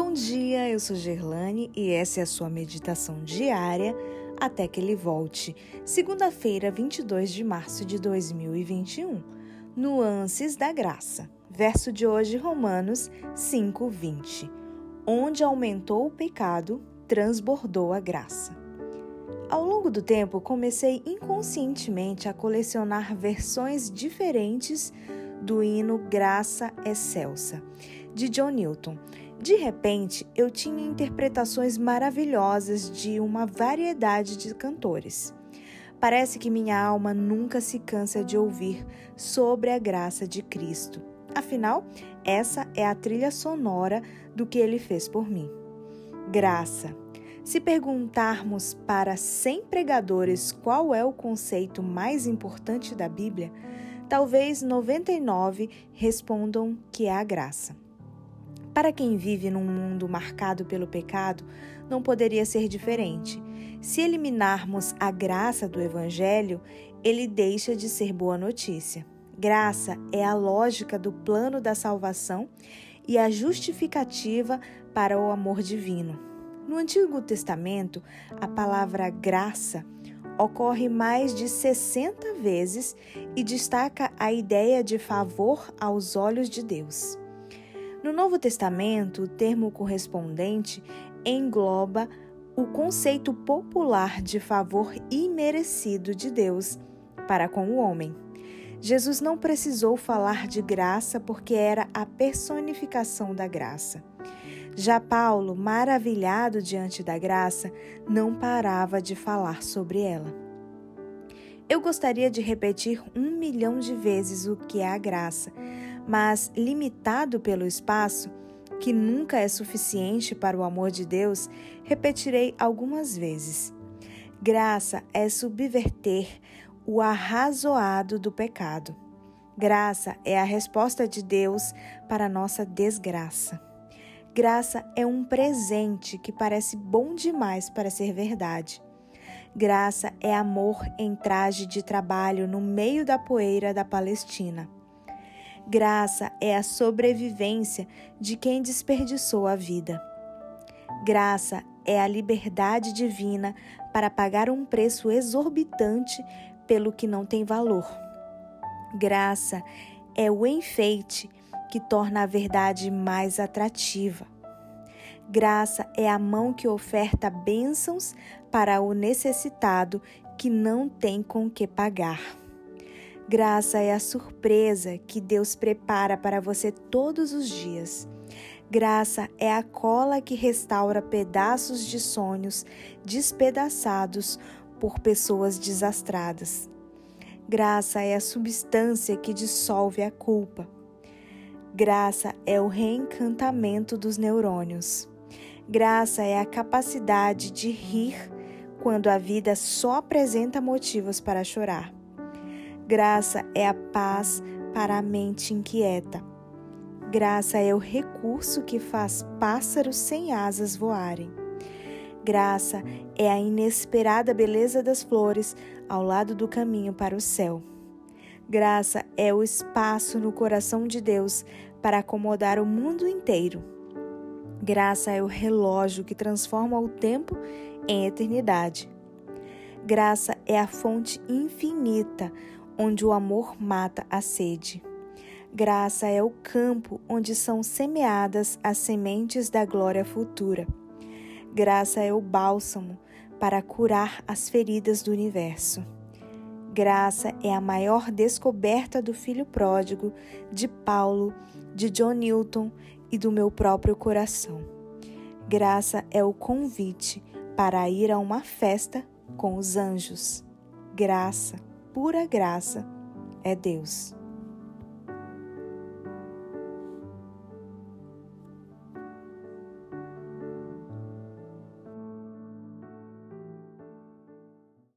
Bom dia, eu sou Gerlane e essa é a sua meditação diária até que ele volte. Segunda-feira, 22 de março de 2021. Nuances da graça. Verso de hoje, Romanos 5:20. Onde aumentou o pecado, transbordou a graça. Ao longo do tempo, comecei inconscientemente a colecionar versões diferentes do hino Graça Excelsa, de John Newton de repente, eu tinha interpretações maravilhosas de uma variedade de cantores. Parece que minha alma nunca se cansa de ouvir sobre a graça de Cristo. Afinal, essa é a trilha sonora do que ele fez por mim. Graça. Se perguntarmos para 100 pregadores qual é o conceito mais importante da Bíblia, talvez 99 respondam que é a graça. Para quem vive num mundo marcado pelo pecado, não poderia ser diferente. Se eliminarmos a graça do Evangelho, ele deixa de ser boa notícia. Graça é a lógica do plano da salvação e a justificativa para o amor divino. No Antigo Testamento, a palavra graça ocorre mais de 60 vezes e destaca a ideia de favor aos olhos de Deus. No Novo Testamento, o termo correspondente engloba o conceito popular de favor imerecido de Deus para com o homem. Jesus não precisou falar de graça porque era a personificação da graça. Já Paulo, maravilhado diante da graça, não parava de falar sobre ela. Eu gostaria de repetir um milhão de vezes o que é a graça, mas limitado pelo espaço, que nunca é suficiente para o amor de Deus, repetirei algumas vezes. Graça é subverter o arrazoado do pecado. Graça é a resposta de Deus para a nossa desgraça. Graça é um presente que parece bom demais para ser verdade. Graça é amor em traje de trabalho no meio da poeira da Palestina. Graça é a sobrevivência de quem desperdiçou a vida. Graça é a liberdade divina para pagar um preço exorbitante pelo que não tem valor. Graça é o enfeite que torna a verdade mais atrativa. Graça é a mão que oferta bênçãos para o necessitado que não tem com que pagar. Graça é a surpresa que Deus prepara para você todos os dias. Graça é a cola que restaura pedaços de sonhos despedaçados por pessoas desastradas. Graça é a substância que dissolve a culpa. Graça é o reencantamento dos neurônios. Graça é a capacidade de rir quando a vida só apresenta motivos para chorar. Graça é a paz para a mente inquieta. Graça é o recurso que faz pássaros sem asas voarem. Graça é a inesperada beleza das flores ao lado do caminho para o céu. Graça é o espaço no coração de Deus para acomodar o mundo inteiro. Graça é o relógio que transforma o tempo em eternidade. Graça é a fonte infinita onde o amor mata a sede. Graça é o campo onde são semeadas as sementes da glória futura. Graça é o bálsamo para curar as feridas do universo. Graça é a maior descoberta do filho pródigo, de Paulo, de John Newton e do meu próprio coração. Graça é o convite para ir a uma festa com os anjos. Graça pura graça é Deus.